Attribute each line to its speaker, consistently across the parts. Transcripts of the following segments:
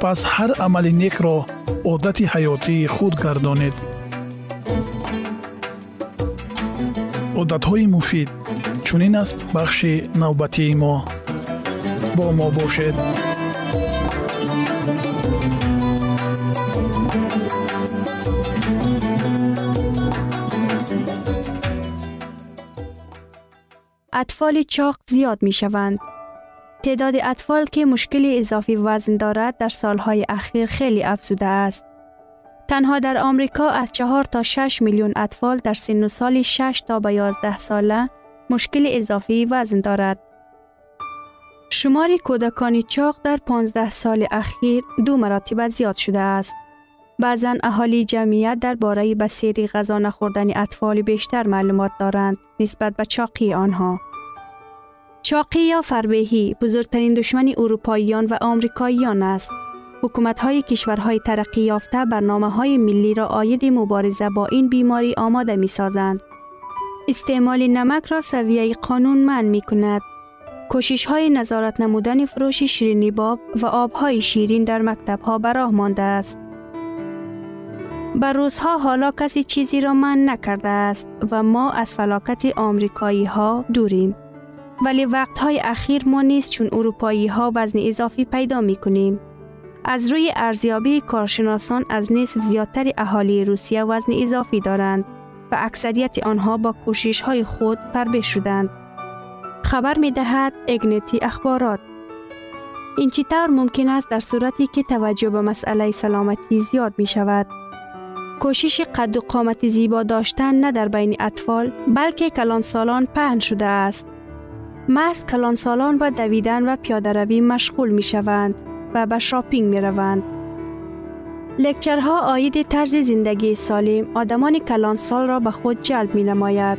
Speaker 1: пас ҳар амали некро одати ҳаётии худ гардонед одатҳои муфид чунин аст бахши навбатии мо бо мо бошед
Speaker 2: اطفال چاق زیاد می شوند. تعداد اطفال که مشکل اضافی وزن دارد در سالهای اخیر خیلی افزوده است. تنها در آمریکا از 4 تا 6 میلیون اطفال در سن و سال 6 تا به 11 ساله مشکل اضافی وزن دارد. شمار کودکان چاق در 15 سال اخیر دو مراتب زیاد شده است. بعضا اهالی جمعیت در باره بسیری غذا نخوردن اطفال بیشتر معلومات دارند نسبت به چاقی آنها. چاقی یا فربهی بزرگترین دشمن اروپاییان و آمریکاییان است. حکومت های کشورهای ترقی یافته برنامه های ملی را آید مبارزه با این بیماری آماده می سازند. استعمال نمک را سویه قانون من می کند. کوشش های نظارت نمودن فروش شیرینی باب و آبهای شیرین در مکتب ها براه مانده است. بر روزها حالا کسی چیزی را من نکرده است و ما از فلاکت آمریکایی ها دوریم. ولی وقتهای اخیر ما نیست چون اروپایی ها وزن اضافی پیدا می کنیم. از روی ارزیابی کارشناسان از نصف زیادتر اهالی روسیه وزن اضافی دارند و اکثریت آنها با کوشش های خود فربه شدند. خبر می دهد اگنتی اخبارات این چطور ممکن است در صورتی که توجه به مسئله سلامتی زیاد می شود؟ کوشش قد و قامت زیبا داشتن نه در بین اطفال بلکه کلان سالان پهن شده است. محض کلان سالان با دویدن و پیاده روی مشغول می شوند و به شاپینگ می روند. لکچرها آید طرز زندگی سالم آدمان کلان سال را به خود جلب می نماید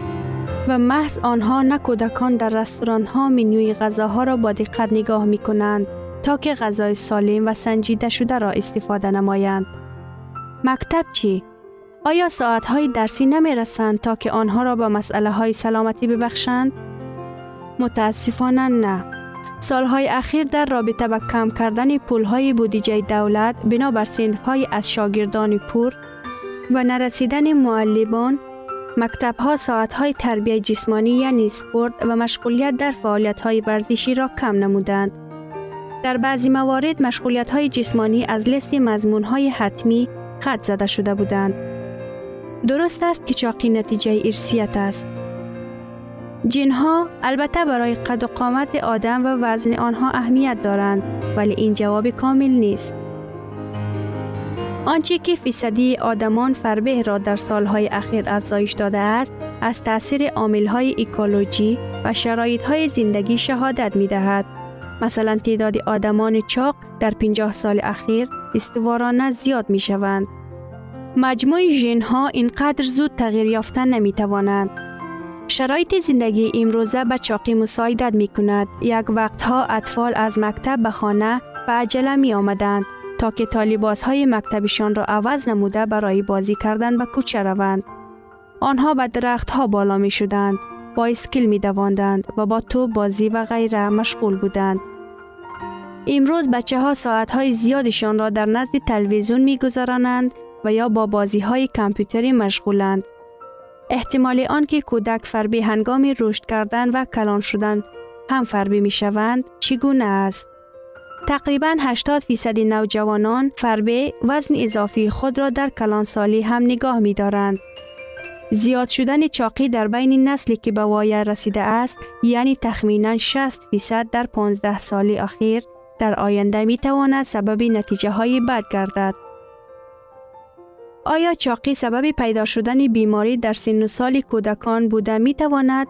Speaker 2: و محض آنها نه کودکان در رستوران ها منوی غذاها را با دقت نگاه می کنند تا که غذای سالم و سنجیده شده را استفاده نمایند. مکتب چی؟ آیا ساعت های درسی نمی رسند تا که آنها را به مسئله های سلامتی ببخشند؟ متاسفانه نه. سالهای اخیر در رابطه با کم کردن پولهای بودجه دولت بنابر های از شاگردان پور و نرسیدن معلمان مکتب ها ساعت های تربیه جسمانی یعنی سپورت و مشغولیت در فعالیت های ورزشی را کم نمودند. در بعضی موارد مشغولیت های جسمانی از لیست مضمون های حتمی خط زده شده بودند. درست است که چاقی نتیجه ارسیت است. جنها البته برای قد و قامت آدم و وزن آنها اهمیت دارند ولی این جواب کامل نیست. آنچه که فیصدی آدمان فربه را در سالهای اخیر افزایش داده است از تاثیر های اکولوژی و های زندگی شهادت می دهد. مثلا تعداد آدمان چاق در 50 سال اخیر استوارانه زیاد می شوند. مجموع ژن ها اینقدر زود تغییر یافتن نمی توانند. شرایط زندگی امروزه به چاقی مساعدت می کند. یک وقتها اطفال از مکتب به خانه به عجله می آمدند تا که طالباس های مکتبشان را عوض نموده برای بازی کردن به کوچه روند. آنها به درخت ها بالا می شدند. با اسکیل می و با تو بازی و غیره مشغول بودند. امروز بچه ها ساعت های زیادشان را در نزد تلویزیون می گذارانند و یا با بازی های کامپیوتری مشغولند. احتمال آنکه کودک فربی هنگام رشد کردن و کلان شدن هم فربی می شوند چگونه است؟ تقریبا 80 فیصد نوجوانان فربه وزن اضافی خود را در کلانسالی هم نگاه می دارند. زیاد شدن چاقی در بین نسلی که به وایه رسیده است یعنی تخمینا 60 فیصد در 15 سال اخیر در آینده می تواند سبب نتیجه های بد گردد. آیا چاقی سبب پیدا شدن بیماری در سن و سال کودکان بوده می تواند؟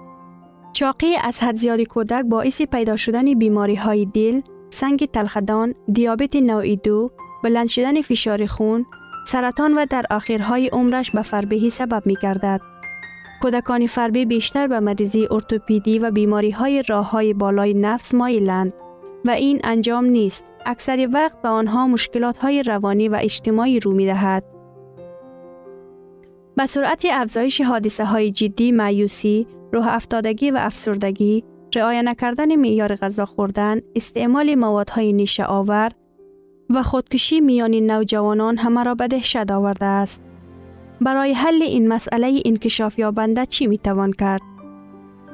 Speaker 2: چاقی از حد زیاد کودک باعث پیدا شدن بیماری های دل، سنگ تلخدان، دیابت نوع دو، بلند شدن فشار خون، سرطان و در آخرهای عمرش به فربهی سبب می گردد. کودکان فربه بیشتر به مریضی ارتوپیدی و بیماری های راه های بالای نفس مایلند و این انجام نیست. اکثر وقت به آنها مشکلات های روانی و اجتماعی رو می دهد. به سرعت افزایش حادثه های جدی معیوسی، روح افتادگی و افسردگی، رعایت نکردن معیار غذا خوردن، استعمال موادهای نیشه آور و خودکشی میان نوجوانان همه را به دهشت آورده است. برای حل این مسئله انکشاف یابنده چی می توان کرد؟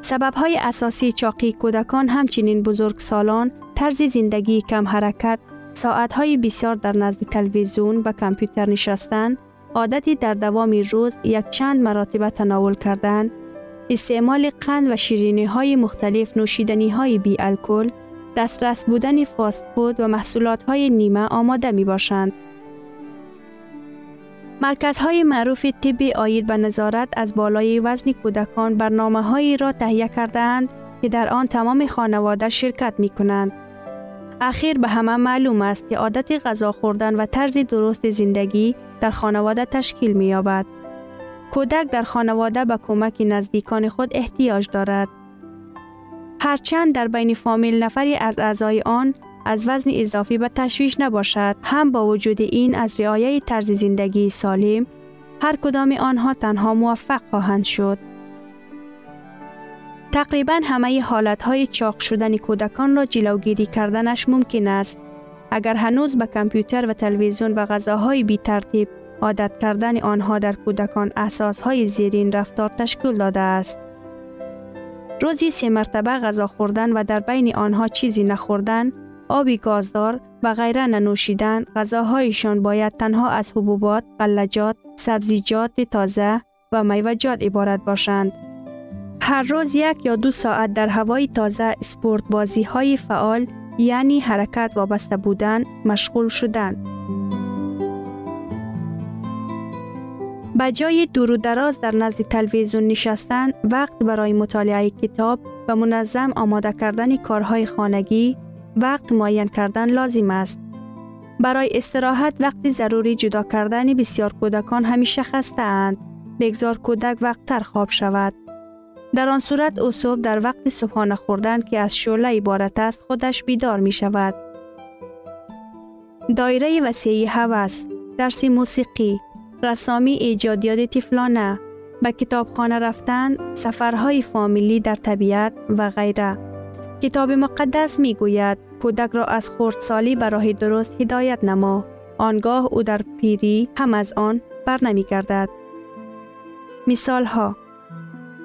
Speaker 2: سبب های اساسی چاقی کودکان همچنین بزرگ سالان، طرز زندگی کم حرکت، ساعت های بسیار در نزد تلویزیون و کامپیوتر نشستن، عادتی در دوام روز یک چند مراتب تناول کردن، استعمال قند و شیرینی های مختلف نوشیدنی های بی الکل، دسترس بودن فاست فود و محصولات های نیمه آماده می باشند. مرکزهای معروف طبی آید به نظارت از بالای وزن کودکان برنامه هایی را تهیه کردند که در آن تمام خانواده شرکت می کنند. اخیر به همه معلوم است که عادت غذا خوردن و طرز درست زندگی در خانواده تشکیل می یابد. کودک در خانواده به کمک نزدیکان خود احتیاج دارد. هرچند در بین فامیل نفری از اعضای آن از وزن اضافی به تشویش نباشد هم با وجود این از رعایت طرز زندگی سالم هر کدام آنها تنها موفق خواهند شد. تقریبا همه های چاق شدن کودکان را جلوگیری کردنش ممکن است. اگر هنوز به کامپیوتر و تلویزیون و غذاهای بی ترتیب عادت کردن آنها در کودکان های زیرین رفتار تشکیل داده است. روزی سه مرتبه غذا خوردن و در بین آنها چیزی نخوردن، آبی گازدار و غیره ننوشیدن، غذاهایشان باید تنها از حبوبات، غلجات، سبزیجات تازه و میوجات عبارت باشند. هر روز یک یا دو ساعت در هوای تازه سپورت بازی های فعال یعنی حرکت وابسته بودن مشغول شدن. به جای دور و دراز در نزد تلویزیون نشستن وقت برای مطالعه کتاب و منظم آماده کردن کارهای خانگی وقت معین کردن لازم است. برای استراحت وقتی ضروری جدا کردن بسیار کودکان همیشه خسته اند. بگذار کودک وقت تر خواب شود. در آن صورت او صبح در وقت صبحانه خوردن که از شعله عبارت است خودش بیدار می شود. دایره وسیعی هوس، درس موسیقی، رسامی ایجادیات تفلانه، به کتابخانه رفتن، سفرهای فامیلی در طبیعت و غیره. کتاب مقدس می گوید کودک را از خردسالی به راه درست هدایت نما آنگاه او در پیری هم از آن بر نمی گردد. مثال ها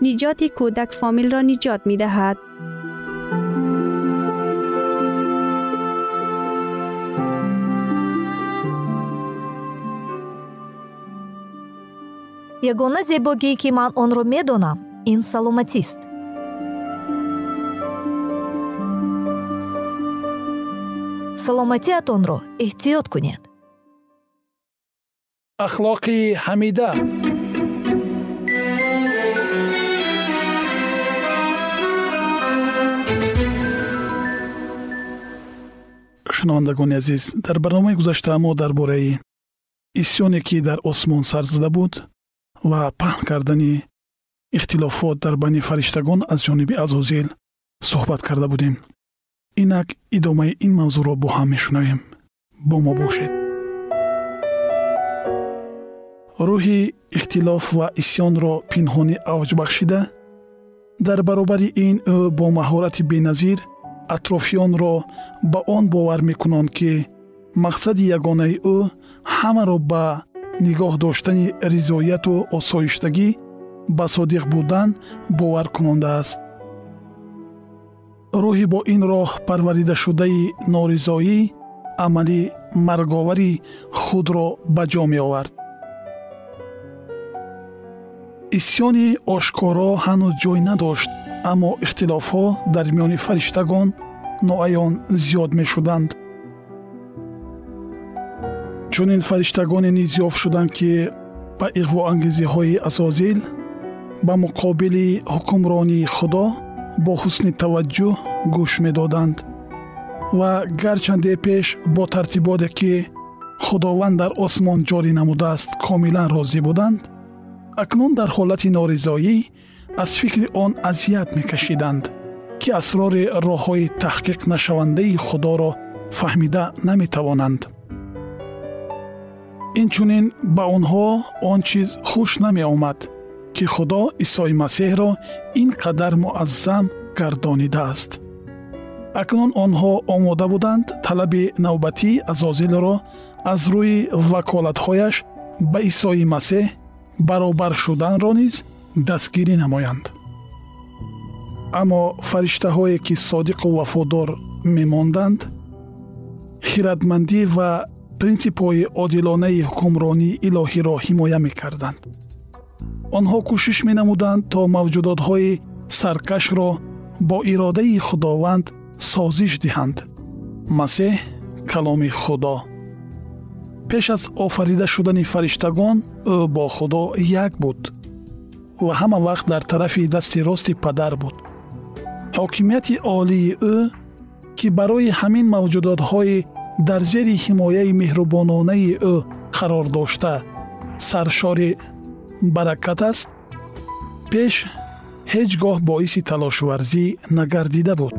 Speaker 2: نجات کودک فامیل را نجات می دهد.
Speaker 3: Ягона зебогие ки ман онро медонам ин саломатист. Саломатиатонро эҳтиёт кунед.
Speaker 1: Ахлоқи ҳамида. Шунавандагони азиз дар барномаи гузашта мо дар бораи исьёне ки дар осмон сар зада буд ва паҳн кардани ихтилофот дар байни фариштагон аз ҷониби азозил суҳбат карда будем. Инак идомаи ин мавзӯъро бо ҳам мешунавем бо мо бошед. Рӯҳи ихтилоф ва исьёнро пинҳонӣ авҷ бахшида дар баробари ин ӯ бо маҳорати беназир атрофиёнро ба он бовар мекунанд ки мақсади ягонаи ӯ ҳамаро ба нигоҳ доштани ризояту осоиштагӣ ба содиқ будан боваркунонда аст. Рӯҳи бо ин роҳ парваридашудаи норизоӣ амали марговари худро ба ҷо меовард. Исьёни ошкоро ҳанӯз ҷой надошт аммо ихтилофҳо дар миёни фариштагон ноаён зиёд мешуданд чунин фариштагоне низ ёфт шуданд ки ба иғвоангезиҳои азозил ба муқобили ҳукмронии худо бо ҳусни таваҷҷӯҳ гӯш медоданд. Ва гарчанде пеш бо тартиботе ки худованд дар осмон ҷорӣ намудааст комилан розӣ буданд акнун дар ҳолати норизоӣ аз фикри он азият мекашиданд ки асрори роҳҳои таҳқиқнашавандаи худоро фаҳмида наметавонанд инчунин ба онҳо он чиз хуш намеомад ки худо исои масеҳро ин қадар муаззам гардонидааст акнун онҳо омода буданд талаби навбатии азозилро аз рӯи ваколатҳояш ба исои масеҳ баробар шуданро низ дастгирӣ намоянд. Аммо фариштаҳое ки содиқу вафодор мемонданд хиратмандӣ ва принсипҳои одилонаи ҳукмронии илоҳиро ҳимоя мекарданд. Онҳо кӯшиш менамуданд то мавҷудотҳои саркашро бо иродаи худованд созиш диҳанд. Масеҳ каломи худо. Пеш аз офарида шудани фариштагон ӯ бо худо як буд ва ҳама вақт дар тарафи дасти рости падар буд. Ҳокимияти олии ӯ ки барои ҳамин мавҷудотҳои дар зери ҳимояи меҳрубононаи ӯ қарор дошта. Саршори баракат аст. Пеш ҳеҷ гоҳ боиси талошварзӣ нагардида буд.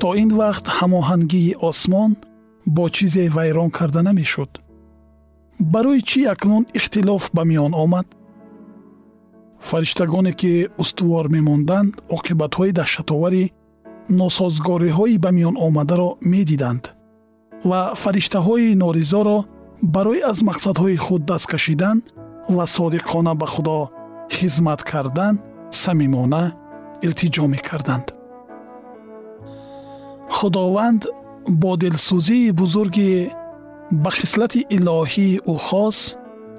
Speaker 1: То ин вақт ҳамоҳангии осмон бо чизе вайрон карда намешуд. Барои чӣ акнун ихтилоф ба миён омад фариштагоне ки устувор мемонданд оқибатҳои даҳшатовари носозгориҳои ба миён омадаро медиданд ва фариштаҳои норизоро барои аз мақсадҳои худ даст кашидан ва содиқона ба худо хизмат кардан самимона илтиҷо мекарданд. Худованд бо дилсӯзии бузурги ба хислати илоҳии ӯ хос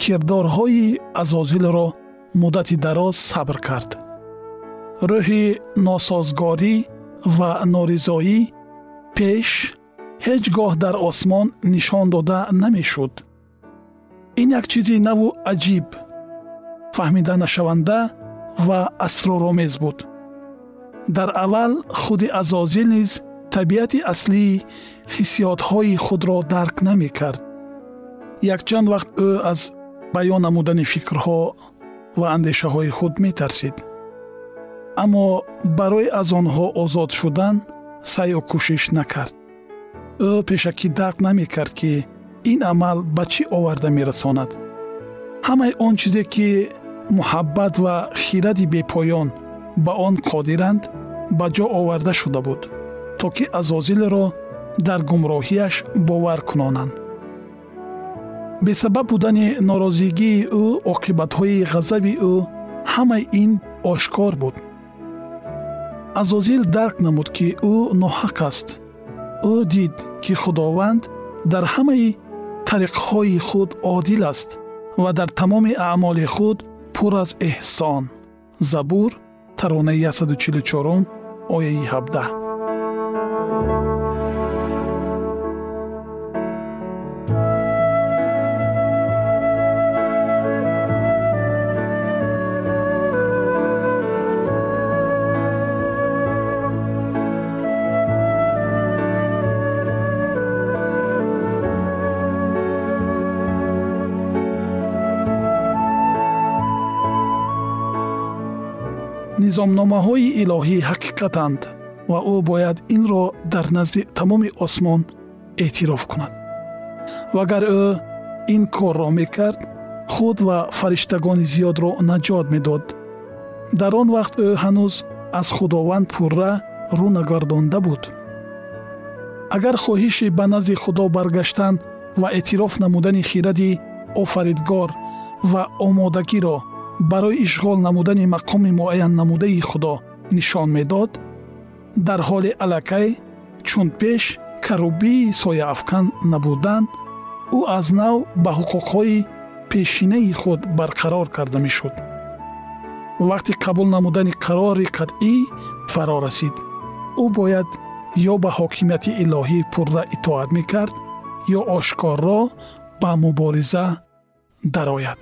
Speaker 1: кирдорҳои азозилро муддати дароз сабр кард. Рӯҳи носозгорӣ ва норизоӣ пеш ҳеҷ гоҳ дар осмон нишон дода намешуд. Ин як чизи наву аҷиб фаҳмиданашаванда ва асроромез буд. Дар аввал худи азозил низ табиати аслии ҳиссиётҳои худро дарк намекард. Якчанд вақт ӯ аз баён намудани фикрҳо ва андешаҳои худ метарсид. Аммо барои аз онҳо озод шудан сайю кӯшиш накард. Ӯ пешакӣ дарк намекард ки ин амал ба чӣ оварда мерасонад? Ҳамаи он чизе ки муҳаббат ва хиради бепоён ба он қодиранд ба ҷо оварда шуда буд то ки азозилро дар гумроҳияш бовар кунонанд бесабаб будани норозигии ӯ оқибатҳои ғазаби ӯ ҳамаи ин ошкор буд. Азозил дарк намуд ки ӯ ноҳақ аст. Ӯ дид ки худованд дар ҳамаи тариқҳои худ одил аст ва дар тамоми аъмоли худ пур аз эҳсон. Забур таронаи 144 ояи 17 низомномаҳои илоҳӣ ҳақиқатанд ва ӯ бояд инро дар назди тамоми осмон эътироф кунад. Вагар ӯ ин корро мекард худ ва фариштагони зиёдро наҷот медод. Дар он вақт ӯ ҳанӯз аз худованд пурра рӯ нагардонда буд. Агар хоҳиши ба назди худо баргаштан ва эътироф намудани хиради офаридгор ва омодагиро барои ишғол намудани мақоми муайяннамудаи худо нишон медод дар ҳоли аллакай чун пеш карубии сояафкан набудан ӯ аз нав ба ҳуқуқҳои пешинаи худ барқарор карда мешуд. Вақти қабул намудани қарори қатъӣ фаро расид. Ӯ бояд ё ба ҳокимияти илоҳӣ пурра итоат мекард ё ошкорро ба мубориза дарояд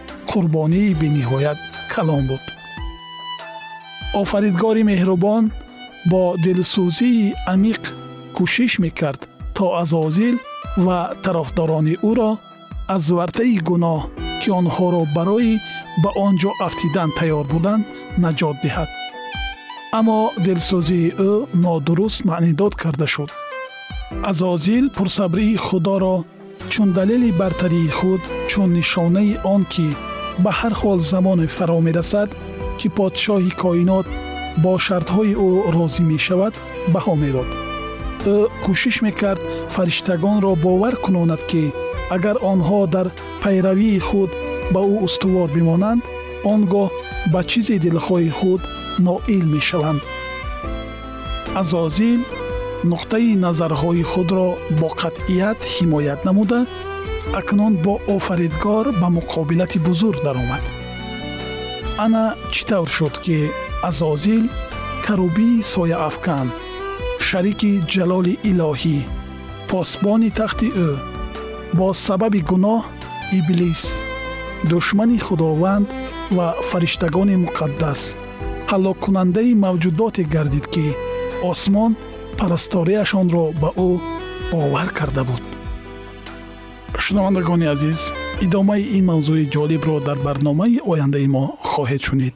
Speaker 1: қурбонии бениҳоят калон буд офаридгори меҳрубон бо дилсӯзии амиқ кӯшиш мекард то азозил ва тарафдорони ӯро аз вартаи гуноҳ ки онҳоро барои ба он ҷо афтидан тайёр буданд наҷот диҳад. Аммо дилсӯзии ӯ нодуруст маънидод карда шуд. Азозил пурсабрии худоро чун далели бартарии худ чун нишонаи он ки ба ҳар ҳол замоне фаро мерасад ки подшоҳи коинот бо шартҳои ӯ розӣ мешавад баҳо медод ӯ кӯшиш мекард фариштагонро бовар кунонад ки агар онҳо дар пайравии худ ба ӯ устувор бимонанд он гоҳ ба чизи дилхоҳи худ ноил мешаванд. Азозил нуқтаи назарҳои худро бо қатъият ҳимоят намуда акнун бо офаридгор ба муқобилати бузург даромад. Ана чӣ тавр шуд ки азозил карубии сояафкан шарики ҷалоли илоҳӣ посбони тахти ӯ бо сабаби гуноҳ иблис душмани худованд ва фариштагони муқаддас ҳаллоккунандаи мавҷудоте гардид ки осмон парасторияшонро ба ӯ бовар карда буд шунавандагони азиз идомаи ин мавзӯи ҷолибро дар барномаи ояндаи мо хоҳед шунид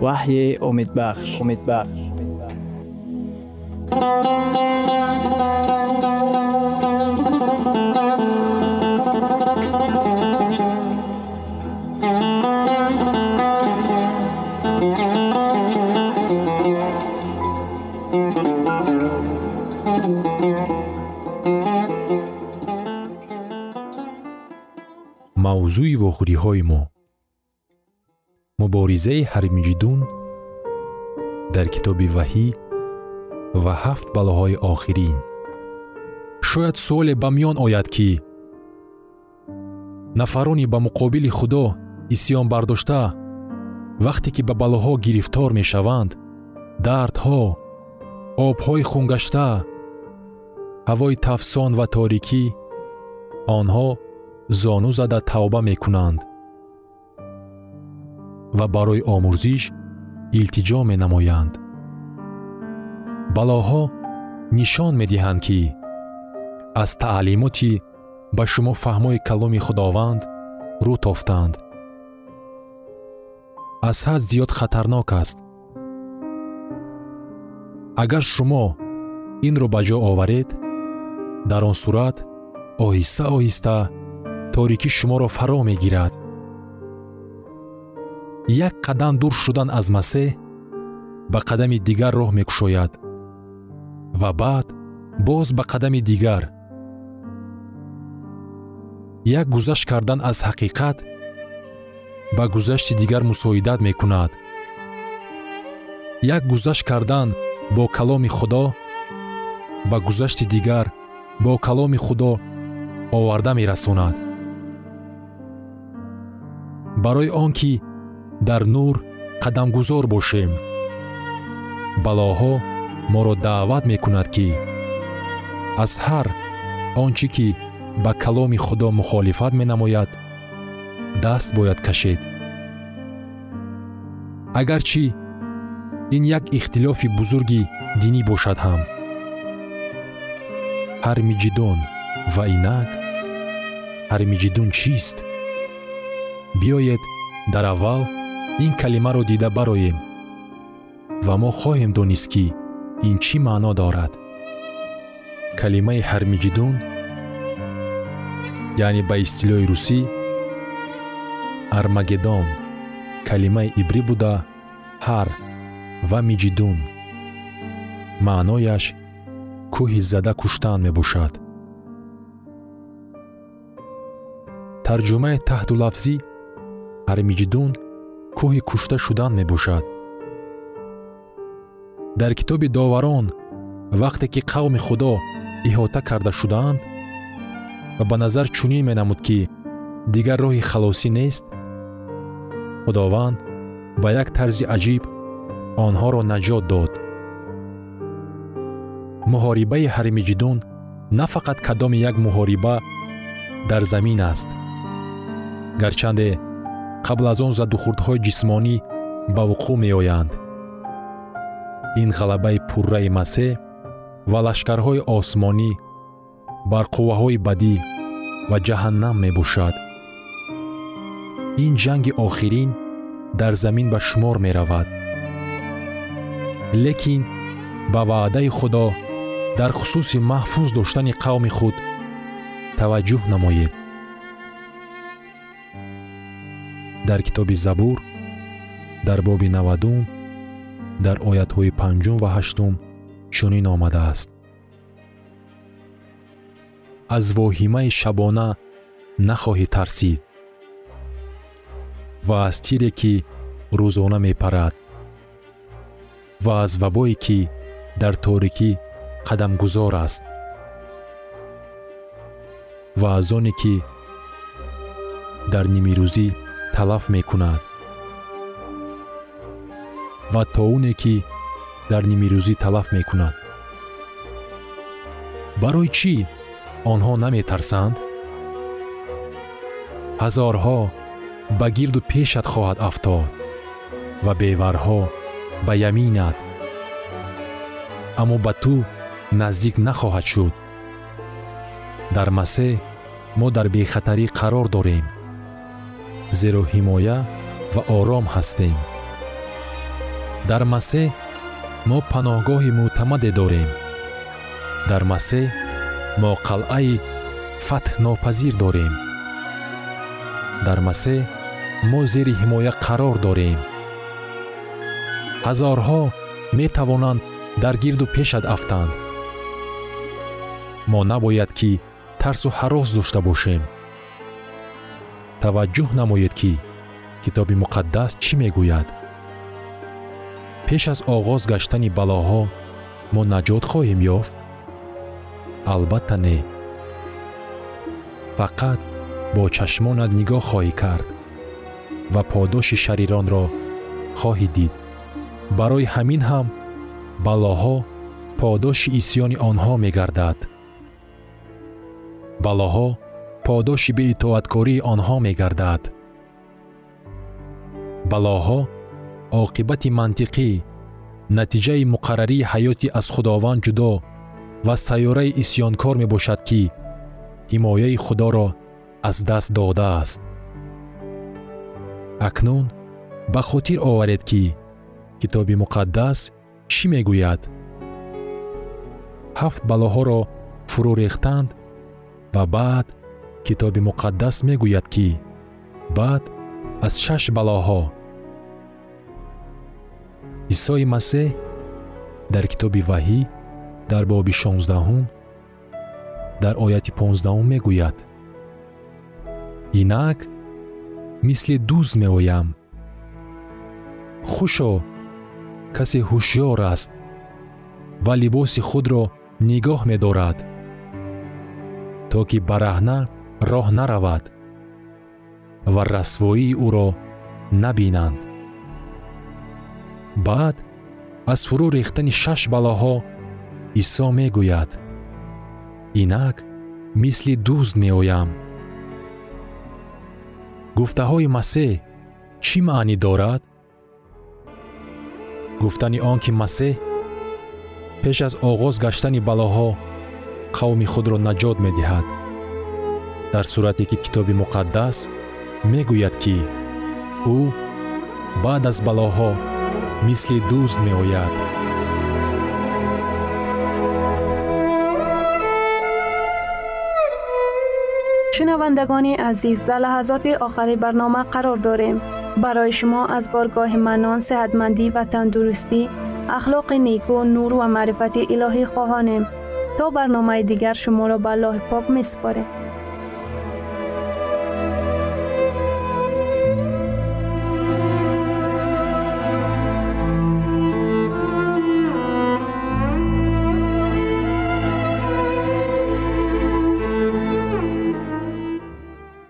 Speaker 4: таъин кардааст ваҳйи умедбахш умедбахш
Speaker 5: мавзӯи вохӯриҳои мо муборизаи ҳармиҷидун дар китоби ваҳӣ ва ҳафт балоҳои охирин. Шояд суоле ба миён ояд ки нафарони ба муқобили худо исьён бардошта вақте ки ба балоҳо гирифтор мешаванд дардҳо обҳои хунгашта ҳавои тафсон ва торикӣ онҳо зону зада тавба мекунанд ва барои омӯзиш илтиҷо менамоянд. Балоҳо нишон медиҳанд ки аз таълимоти ба шумо фаҳмои каломи худованд рӯ тофтанд. Аз ҳад зиёд хатарнок аст. Агар шумо инро ба ҷо оваред дар он сурат оҳиста оҳиста торикӣ шуморо фаро мегирад як қадам дур шудан аз масеҳ ба қадами дигар роҳ мекушояд ва баъд боз ба қадами дигар. Як гузашт кардан аз ҳақиқат ба гузашти дигар мусоидат мекунад. Як гузашт кардан бо каломи худо ба гузашти дигар бо каломи худо оварда мерасонад. Барои он ки дар нур қадамгузор бошем. Балоҳо моро даъват мекунад ки аз ҳар он чӣ ки ба каломи худо мухолифат менамояд даст бояд кашед. Агарчи ин як ихтилофи бузурги динӣ бошад ҳам. Ҳармиҷидон ва инак ҳармиҷидун чист? Биёед дар аввал ин калимаро дида бароем ва мо хоҳем донист ки ин чӣ маъно дорад калимаи ҳармиҷидун яъне ба истилоҳи русӣ армагедон калимаи ибрӣ буда ҳар ва миҷидун маънояш кӯҳи зада куштан мебошад тарҷумаи таҳдулафзӣ армиҷидун кӯҳи кушта шудан мебошад. Дар китоби доварон вақте ки қавми худо иҳота карда шудаанд ва ба назар чунин менамуд ки дигар роҳи халосӣ нест худованд ба як тарзи аҷиб онҳоро наҷот дод. Муҳорибаи ҳармиҷидун на фақат кадоми як муҳориба дар замин аст. Гарчанде қабл аз он задухурдҳои ҷисмонӣ ба вуқӯъ меоянд. Ин ғалабаи пурраи масеҳ ва лашкарҳои осмонӣ бар қувваҳои бадӣ ва ҷаҳаннам мебошад. Ин ҷанги охирин дар замин ба шумор меравад. Лекин ба ваъдаи худо дар хусуси маҳфуз доштани қавми худ таваҷҷӯҳ намоед дар китоби забур дар боби навадум дар оятҳои панҷум ва ҳаштум чунин омадааст. Аз воҳимаи шабона нахоҳӣ тарсид ва аз тире ки рӯзона мепарад ва аз вабое ки дар торикӣ қадамгузор аст ва аз оне ки дар нимирӯзӣ талаф мекунад. Ва тоуне ки дар нимирӯзӣ талаф мекунад. Барои чӣ онҳо наметарсанд? Ҳазорҳо ба гирду пешат хоҳад афтод ва беварҳо ба яминат. Аммо ба ту наздик нахоҳад шуд. Дар масеҳ мо дар бехатарӣ қарор дорем зеро ҳимоя ва ором ҳастем. Дар масеҳ мо паноҳгоҳи мӯътамаде дорем. Дар масеҳ мо қалъаи фатҳнопазир дорем. Дар масеҳ мо зери ҳимоя қарор дорем. Ҳазорҳо метавонанд дар гирду пешат афтанд. Мо набояд ки тарсу ҳарос дошта бошем таваҷҷӯҳ намоед ки китоби муқаддас чӣ мегӯяд? Пеш аз оғоз гаштани балоҳо мо наҷот хоҳем ёфт? Албатта не. Фақат бо чашмонат нигоҳ хоҳӣ кард ва подоши шариронро хоҳӣ дид. Барои ҳамин ҳам балоҳо подоши исьёни онҳо мегардад. Балоҳо подоши беитоаткории онҳо мегардад. Балоҳо оқибати мантиқӣ натиҷаи муқаррарии ҳаёти аз худованд ҷудо ва сайёраи исьёнкор мебошад ки ҳимояи худоро аз даст додааст. Акнун ба хотир оваред ки китоби муқаддас чӣ мегӯяд? Ҳафт балоҳоро фурӯ рехтанд ва баъд китоби муқаддас мегӯяд ки баъд аз шаш балоҳо исои масеҳ дар китоби ваҳӣ дар боби шонздаҳум дар ояти понздаҳум мегӯяд. Инак мисли дузд меоям. Хушо касе ҳушьёр аст ва либоси худро нигоҳ медорад то ки бараҳна роҳ наравад ва расвоии ӯро набинанд. Баъд аз фурӯ рехтани шаш балоҳо исо мегӯяд. Инак мисли дузд меоям. Гуфтаҳои масеҳ чӣ маънӣ дорад? Гуфтани он ки масеҳ пеш аз оғоз гаштани балоҳо қавми худро наҷот медиҳад дар сурате ки китоби муқаддас мегӯяд ки ӯ баъд аз балоҳо мисли дӯст меояд.
Speaker 6: Шунавандагони азиз дар лаҳазоти охари барнома қарор дорем. Барои шумо аз боргоҳи манон сеҳатмандӣ ва тандурустӣ ахлоқи неку нур ва маърифати илоҳӣ хоҳонем. То барномаи дигар шуморо ба аллоҳи пок месупорем